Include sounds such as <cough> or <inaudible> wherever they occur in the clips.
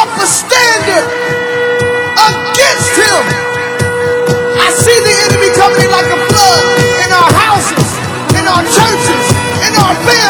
up a standard against him. I see the enemy coming in like a flood in our houses, in our churches, in our families.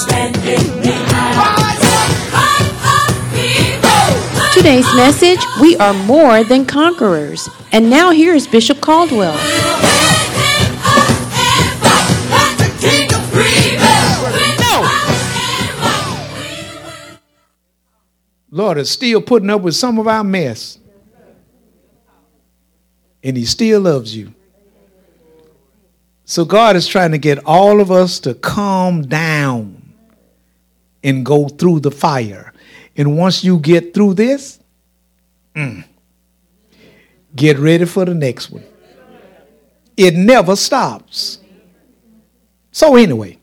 Today's message We are more than conquerors. And now here is Bishop Caldwell. Lord is still putting up with some of our mess. And He still loves you. So God is trying to get all of us to calm down and go through the fire. And once you get through this, mm, get ready for the next one. It never stops. So, anyway,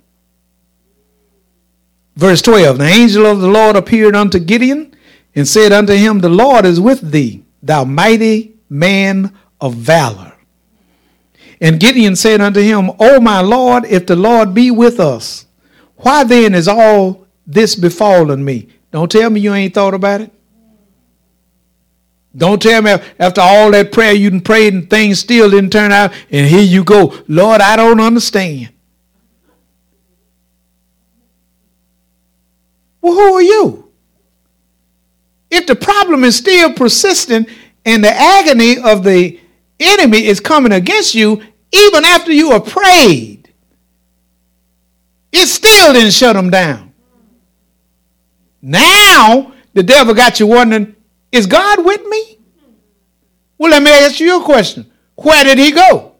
verse 12 The angel of the Lord appeared unto Gideon and said unto him, The Lord is with thee, thou mighty man of valor. And Gideon said unto him, O my Lord, if the Lord be with us, why then is all this befallen me? Don't tell me you ain't thought about it. Don't tell me after all that prayer you done prayed and things still didn't turn out, and here you go. Lord, I don't understand. Well, who are you? If the problem is still persistent and the agony of the enemy is coming against you, even after you have prayed, it still didn't shut them down. Now the devil got you wondering, is God with me? Well, let me ask you a question. Where did he go?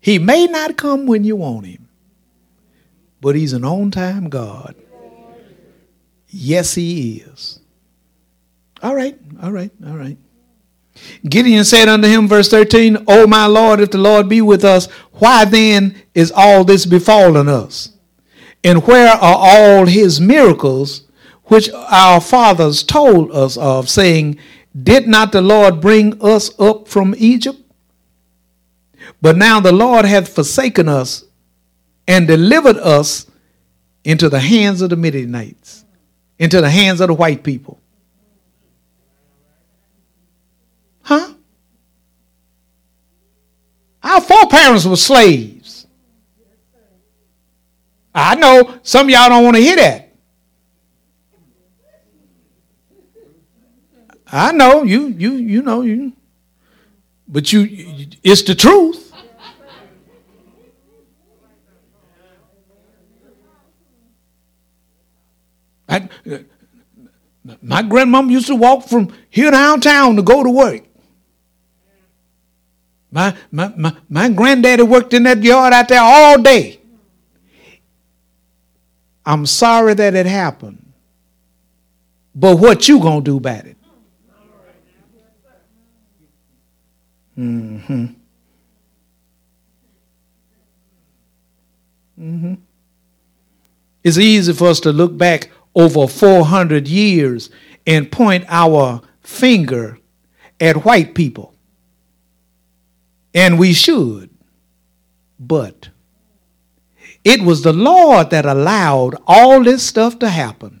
He may not come when you want him, but he's an on time God. Yes, he is. All right, all right, all right. Gideon said unto him, verse 13, O my Lord, if the Lord be with us, why then is all this befallen us? And where are all his miracles which our fathers told us of, saying, Did not the Lord bring us up from Egypt? But now the Lord hath forsaken us and delivered us into the hands of the Midianites, into the hands of the white people. Huh? Our foreparents were slaves. I know some y'all don't want to hear that. I know you you you know you but you it's the truth. I, my grandmom used to walk from here downtown to go to work. My, my, my, my granddaddy worked in that yard out there all day. I'm sorry that it happened. But what you gonna do about it? Mm-hmm. Mm-hmm. It's easy for us to look back over 400 years and point our finger at white people. And we should. But it was the Lord that allowed all this stuff to happen.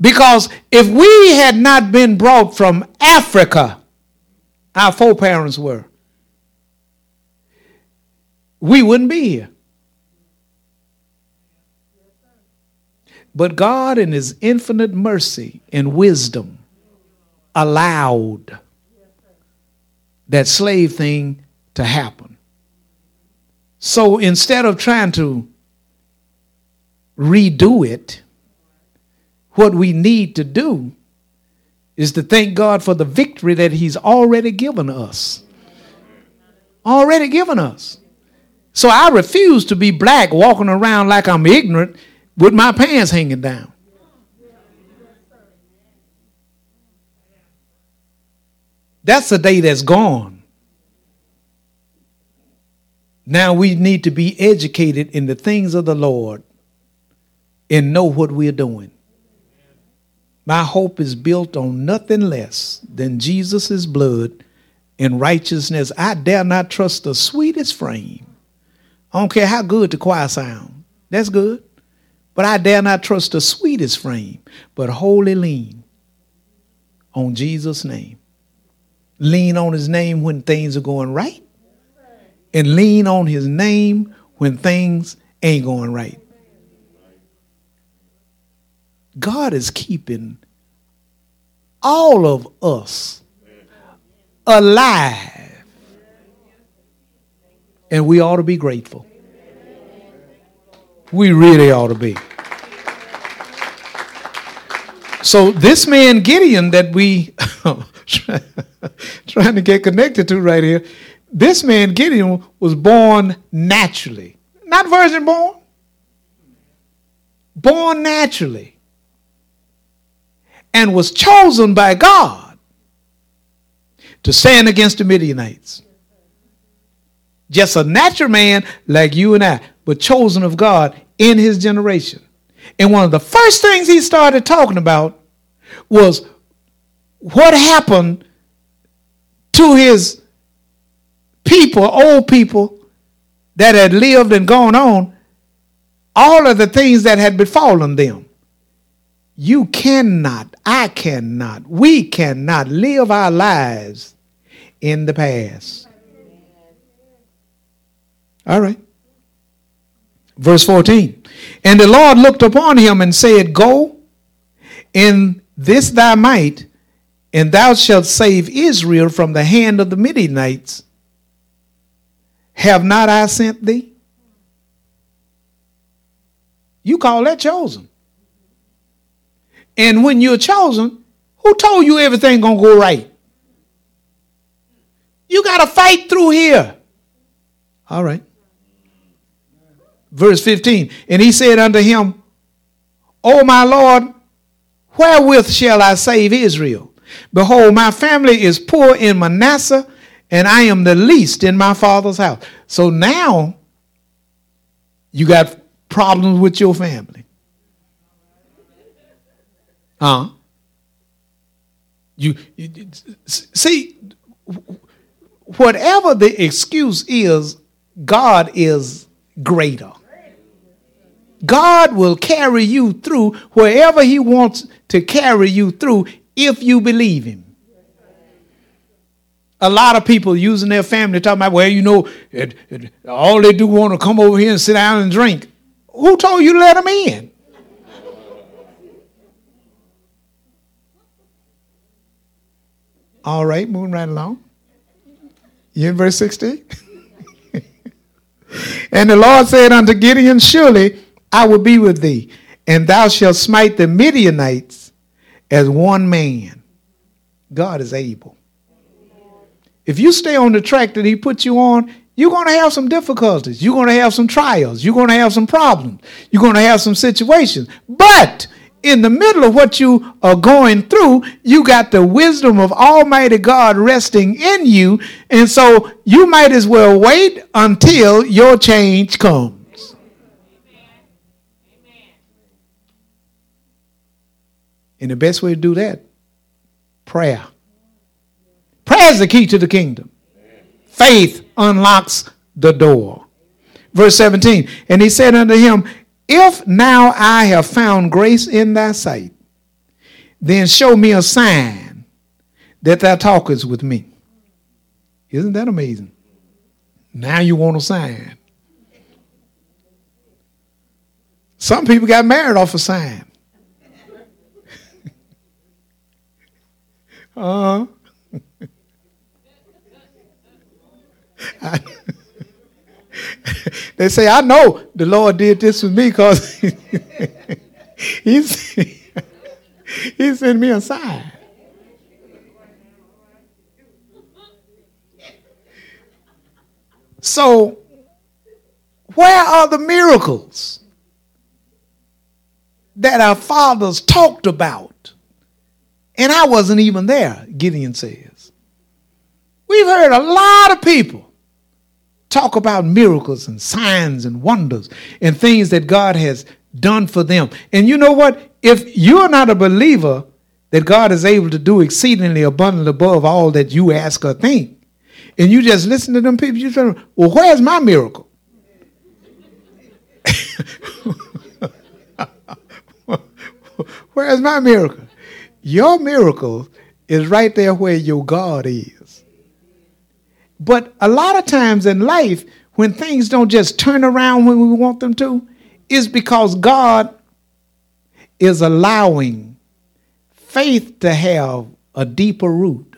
Because if we had not been brought from Africa, our foreparents were, we wouldn't be here. But God, in His infinite mercy and wisdom, allowed that slave thing to happen. So instead of trying to redo it, what we need to do is to thank God for the victory that He's already given us. Already given us. So I refuse to be black walking around like I'm ignorant with my pants hanging down. That's a day that's gone. Now we need to be educated in the things of the Lord and know what we're doing. My hope is built on nothing less than Jesus' blood and righteousness. I dare not trust the sweetest frame. I don't care how good the choir sound. That's good. But I dare not trust the sweetest frame, but wholly lean on Jesus' name. Lean on his name when things are going right, and lean on his name when things ain't going right. God is keeping all of us alive. And we ought to be grateful. We really ought to be. So this man Gideon that we <laughs> trying to get connected to right here, this man Gideon was born naturally, not virgin born, born naturally and was chosen by God to stand against the Midianites. Just a natural man like you and I, but chosen of God in his generation. And one of the first things he started talking about was what happened to his people, old people that had lived and gone on, all of the things that had befallen them. You cannot, I cannot, we cannot live our lives in the past. All right. Verse 14. And the Lord looked upon him and said, Go in this thy might, and thou shalt save Israel from the hand of the Midianites. Have not I sent thee? You call that chosen. And when you're chosen, who told you everything gonna go right? You gotta fight through here. All right. Verse 15. And he said unto him, O my Lord, wherewith shall I save Israel? Behold, my family is poor in Manasseh, and I am the least in my father's house. So now you got problems with your family. Huh? You, you see, whatever the excuse is, God is greater. God will carry you through wherever He wants to carry you through if you believe Him. A lot of people using their family talking about, well, you know, it, it, all they do want to come over here and sit down and drink. Who told you to let them in? All right, moving right along. You in verse 16? <laughs> and the Lord said unto Gideon, Surely I will be with thee, and thou shalt smite the Midianites as one man. God is able. If you stay on the track that He put you on, you're going to have some difficulties. You're going to have some trials. You're going to have some problems. You're going to have some situations. But in the middle of what you are going through, you got the wisdom of Almighty God resting in you. And so you might as well wait until your change comes. And the best way to do that, prayer. Prayer is the key to the kingdom. Faith unlocks the door. Verse 17, and he said unto him, if now I have found grace in thy sight, then show me a sign that thou talkest with me. Isn't that amazing? Now you want a sign. Some people got married off a sign. <laughs> uh <laughs> they say, I know the Lord did this with me because <laughs> he's, <laughs> he sent me a sign. So, where are the miracles that our fathers talked about? And I wasn't even there, Gideon says. We've heard a lot of people talk about miracles and signs and wonders and things that God has done for them. And you know what? If you're not a believer that God is able to do exceedingly abundantly above all that you ask or think, and you just listen to them people, you say, well, where's my miracle? <laughs> where's my miracle? Your miracle is right there where your God is. But a lot of times in life, when things don't just turn around when we want them to, is because God is allowing faith to have a deeper root.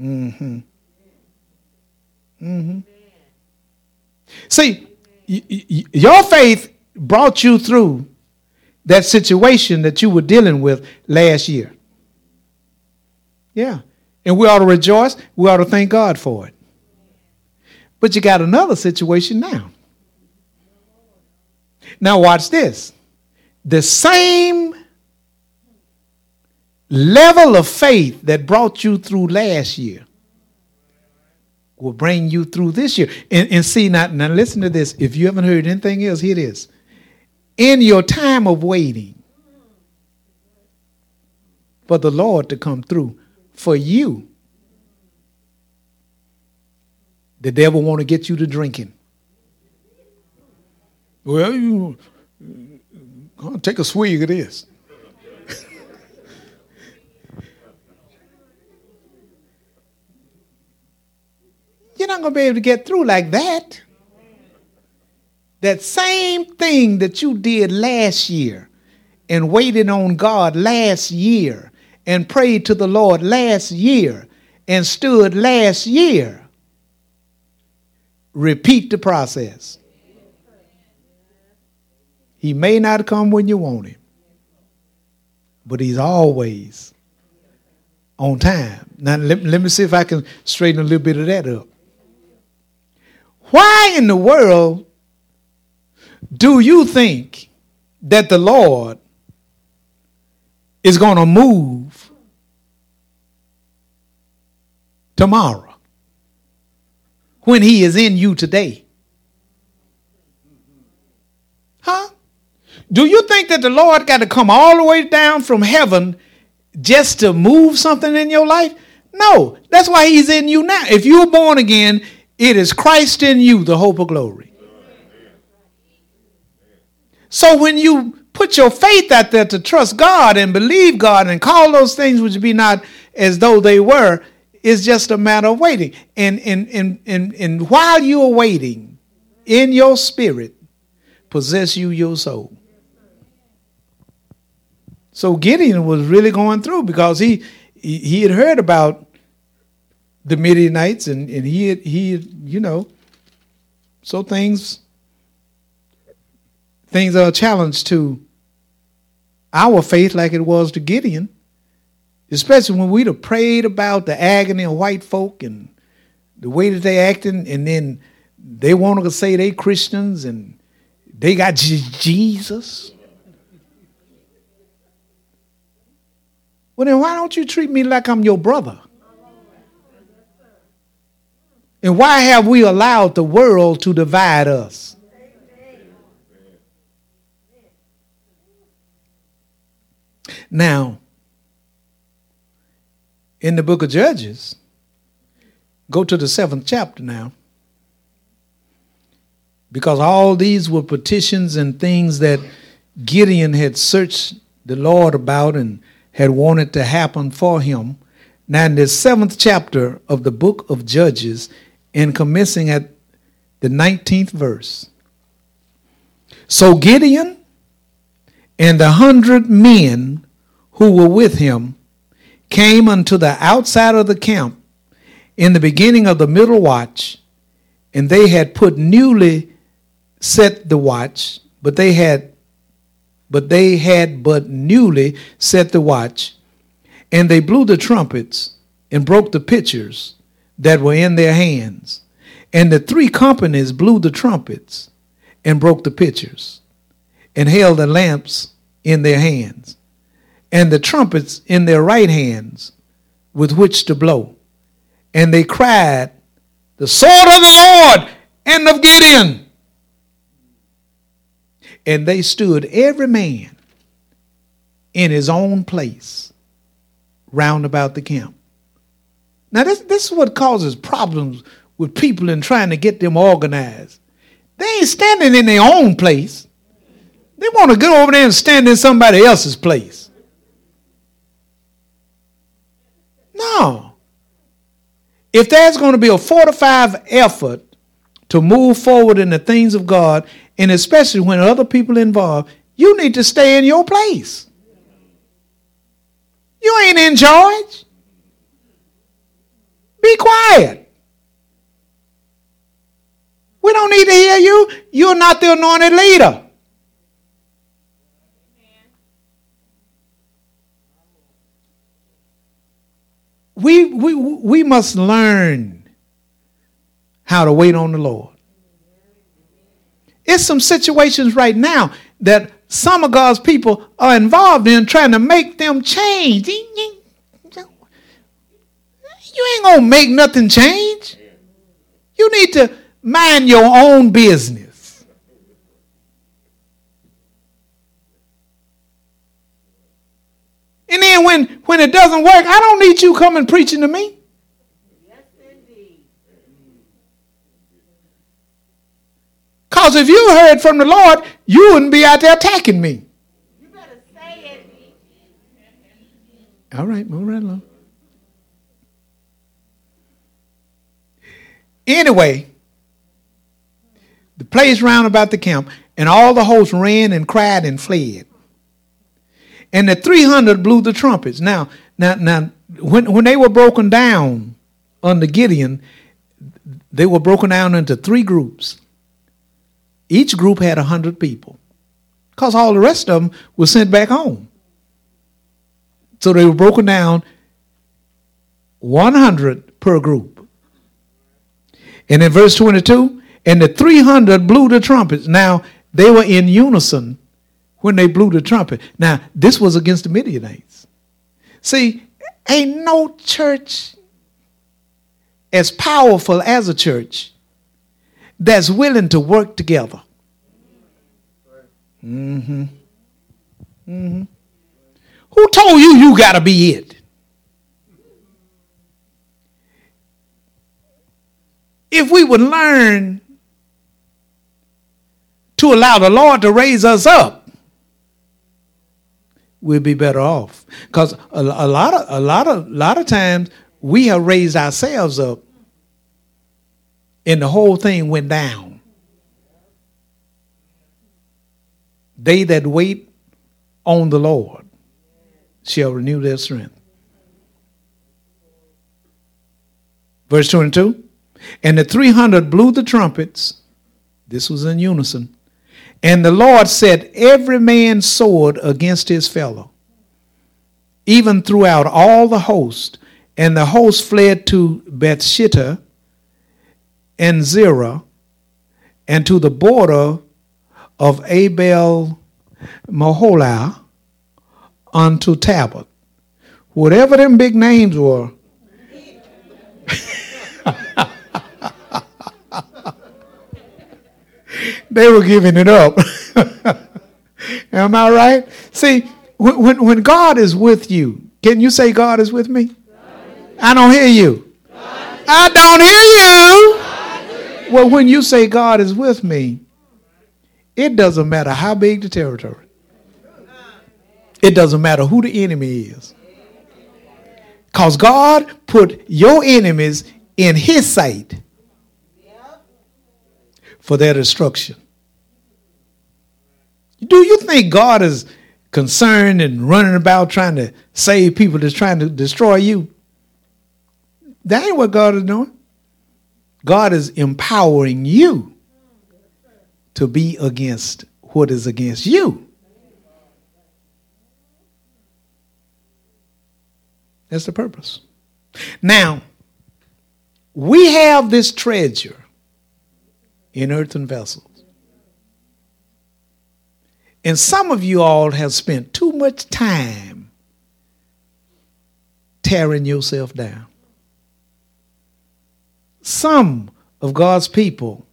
Mm-hmm. Mm-hmm. See, y- y- your faith brought you through that situation that you were dealing with last year. Yeah. And we ought to rejoice. We ought to thank God for it. But you got another situation now. Now, watch this. The same level of faith that brought you through last year will bring you through this year. And, and see, now, now listen to this. If you haven't heard anything else, here it is. In your time of waiting for the Lord to come through for you, the devil want to get you to drinking. Well, you I'll take a swig of this. <laughs> You're not to be able to get through like that. That same thing that you did last year and waited on God last year and prayed to the Lord last year and stood last year. Repeat the process. He may not come when you want him, but he's always on time. Now, let, let me see if I can straighten a little bit of that up. Why in the world do you think that the Lord is going to move tomorrow when he is in you today? Huh? Do you think that the Lord got to come all the way down from heaven just to move something in your life? No, that's why He's in you now. If you're born again, it is Christ in you, the hope of glory. So when you put your faith out there to trust God and believe God and call those things which be not as though they were, it's just a matter of waiting. And, and, and, and, and while you're waiting, in your spirit, possess you your soul. So Gideon was really going through because he he, he had heard about the Midianites and, and he had, he had, you know so things things are a challenge to our faith like it was to Gideon. Especially when we'd have prayed about the agony of white folk and the way that they acting, and then they wanted to say they Christians and they got Jesus. Well, then why don't you treat me like I'm your brother? And why have we allowed the world to divide us? Now, in the book of Judges, go to the seventh chapter now. Because all these were petitions and things that Gideon had searched the Lord about and had wanted to happen for him. Now, in the seventh chapter of the book of Judges, and commencing at the 19th verse. So Gideon and the hundred men who were with him came unto the outside of the camp in the beginning of the middle watch, and they had put newly set the watch, but they had but they had but newly set the watch, and they blew the trumpets and broke the pitchers that were in their hands. And the three companies blew the trumpets and broke the pitchers and held the lamps in their hands and the trumpets in their right hands with which to blow. And they cried, The sword of the Lord and of Gideon. And they stood every man in his own place round about the camp. Now, this, this is what causes problems with people in trying to get them organized. They ain't standing in their own place. They want to go over there and stand in somebody else's place. No. If there's going to be a fortified effort to move forward in the things of God, and especially when other people involved, you need to stay in your place. You ain't in charge. Be quiet. We don't need to hear you. You're not the anointed leader. We, we, we must learn how to wait on the Lord. It's some situations right now that some of God's people are involved in trying to make them change. You ain't to make nothing change. You need to mind your own business. And then when, when it doesn't work, I don't need you coming preaching to me. Yes, indeed. Because if you heard from the Lord, you wouldn't be out there attacking me. You better say it. All right, move right along. Anyway, the place round about the camp, and all the hosts ran and cried and fled. And the 300 blew the trumpets. Now, now, now when, when they were broken down under Gideon, they were broken down into three groups. Each group had 100 people because all the rest of them were sent back home. So they were broken down 100 per group. And in verse 22, and the 300 blew the trumpets. Now, they were in unison when they blew the trumpet. Now, this was against the Midianites. See, ain't no church as powerful as a church that's willing to work together. Mm-hmm. Mm-hmm. Who told you you got to be it? If we would learn to allow the Lord to raise us up, we'll be better off. Because a, a, lot of a lot of a lot of times we have raised ourselves up and the whole thing went down. They that wait on the Lord shall renew their strength. Verse 22 And the 300 blew the trumpets. This was in unison. And the Lord set every man's sword against his fellow, even throughout all the host. And the host fled to Bethshittah and Zerah, and to the border of Abel Maholah unto Tabor. Whatever them big names were. <laughs> they were giving it up. <laughs> Am I right? See, when, when, God is with you, can you say, God is with me? I don't hear you. I don't hear you. Well, when you say God is with me, it doesn't matter how big the territory. It doesn't matter who the enemy is. Because God put your enemies in his sight for their destruction. Do you think God is concerned and running about trying to save people that's trying to destroy you? That ain't what God is doing. God is empowering you to be against what is against you. That's the purpose. Now, we have this treasure in earthen vessels. And some of you all have spent too much time tearing yourself down. Some of God's people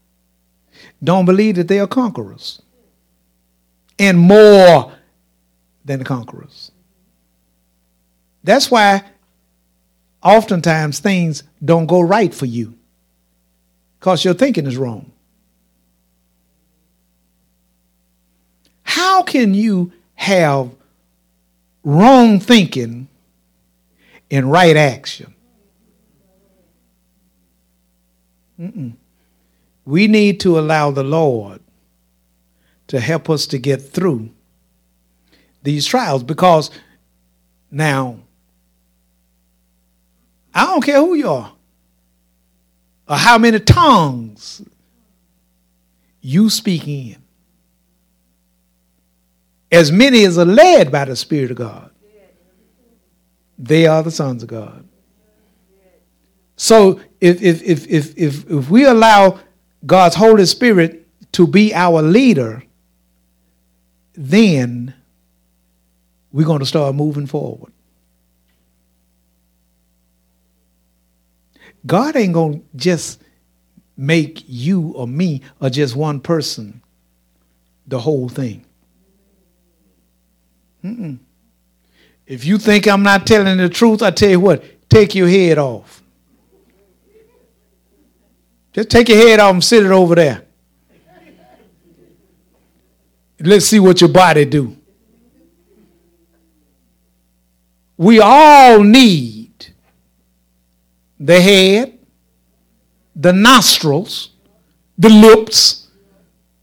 don't believe that they are conquerors and more than conquerors. That's why oftentimes things don't go right for you because your thinking is wrong. How can you have wrong thinking and right action? Mm-mm. We need to allow the Lord to help us to get through these trials because now I don't care who you are or how many tongues you speak in. As many as are led by the Spirit of God, they are the sons of God. So if, if, if, if, if, if we allow God's Holy Spirit to be our leader, then we're going to start moving forward. God ain't going to just make you or me or just one person the whole thing. Mm-mm. If you think I'm not telling the truth, I tell you what, take your head off. Just take your head off and sit it over there. Let's see what your body do. We all need the head, the nostrils, the lips,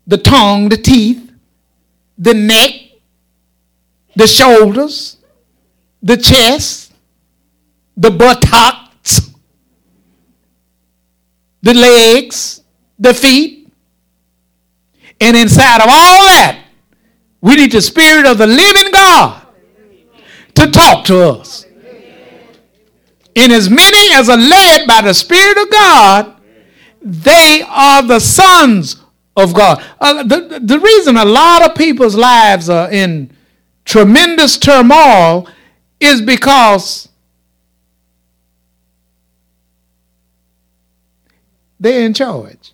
the tongue, the teeth, the neck, the shoulders, the chest, the buttocks, the legs, the feet. And inside of all that, we need the Spirit of the living God to talk to us. In as many as are led by the Spirit of God, they are the sons of God. Uh, the, the reason a lot of people's lives are in tremendous turmoil is because they're in charge.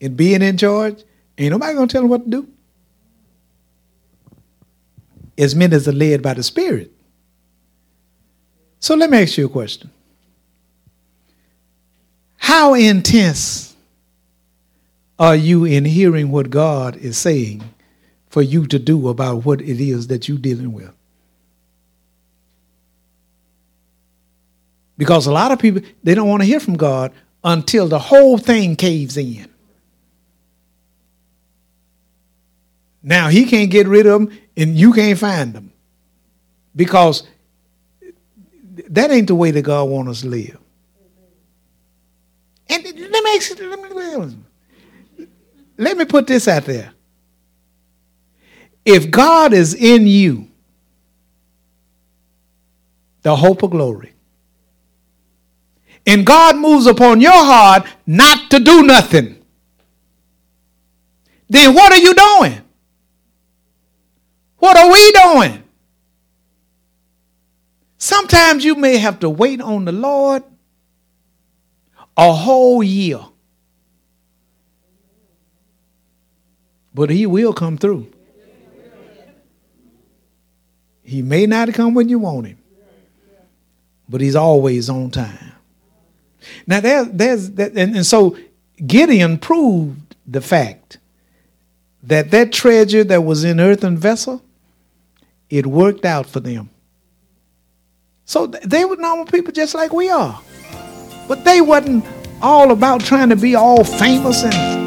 And being in charge, ain't nobody gonna tell them what to do as men as are led by the Spirit. So let me ask you a question. How intense are you in hearing what God is saying for you to do about what it is that you're dealing with? Because a lot of people, they don't want to hear from God until the whole thing caves in. Now he can't get rid of them and you can't find them. Because that ain't the way that God wants us to live. And let me, let me, let me put this out there. If God is in you, the hope of glory, and God moves upon your heart not to do nothing, then what are you doing? What are we doing? Sometimes you may have to wait on the Lord a whole year. But he will come through. He may not come when you want him, but he's always on time. Now there, there's that, and, and so Gideon proved the fact that that treasure that was in earthen vessel it worked out for them. So they were normal people just like we are. But they wasn't all about trying to be all famous and,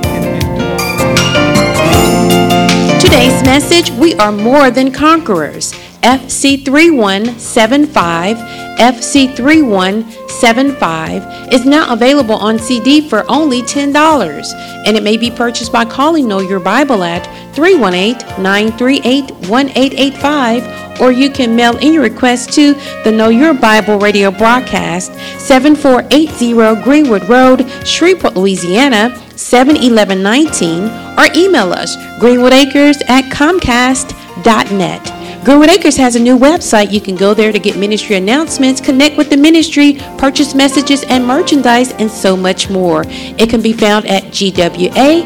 Today's message, we are more than conquerors. FC3175 FC3175 is now available on CD for only $10, and it may be purchased by calling Know Your Bible at 318 938 1885, or you can mail in your request to the Know Your Bible radio broadcast, 7480 Greenwood Road, Shreveport, Louisiana. 71119 or email us greenwoodacres at comcast.net. Greenwood Acres has a new website. You can go there to get ministry announcements, connect with the ministry, purchase messages and merchandise, and so much more. It can be found at gwafgbc.org.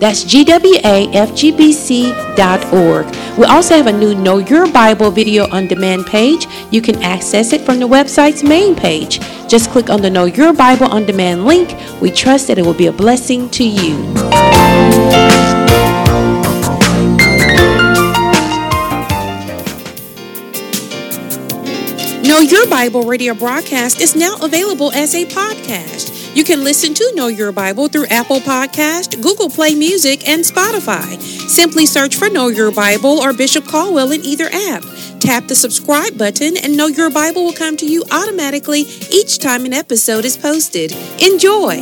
That's gwafgbc.org. We also have a new Know Your Bible video on demand page. You can access it from the website's main page. Just click on the Know Your Bible on demand link. We trust that it will be a blessing to you. Know Your Bible radio broadcast is now available as a podcast. You can listen to Know Your Bible through Apple Podcast, Google Play Music, and Spotify. Simply search for Know Your Bible or Bishop Caldwell in either app. Tap the subscribe button and Know Your Bible will come to you automatically each time an episode is posted. Enjoy!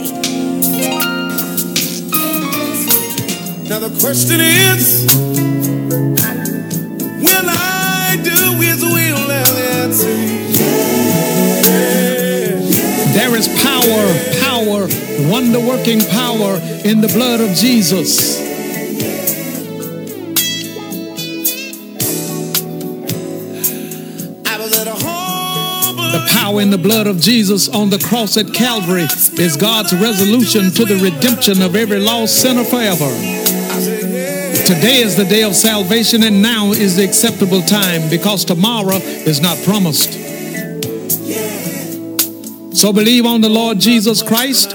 Now the question is, will I do His will? And the answer is yes. There is power, power, wonder working power in the blood of Jesus. I was at a home. The power in the blood of Jesus on the cross at Calvary is God's resolution to the redemption of every lost sinner forever. I said, yeah. Today is the day of salvation, and now is the acceptable time because tomorrow is not promised. So believe on the Lord Jesus Christ,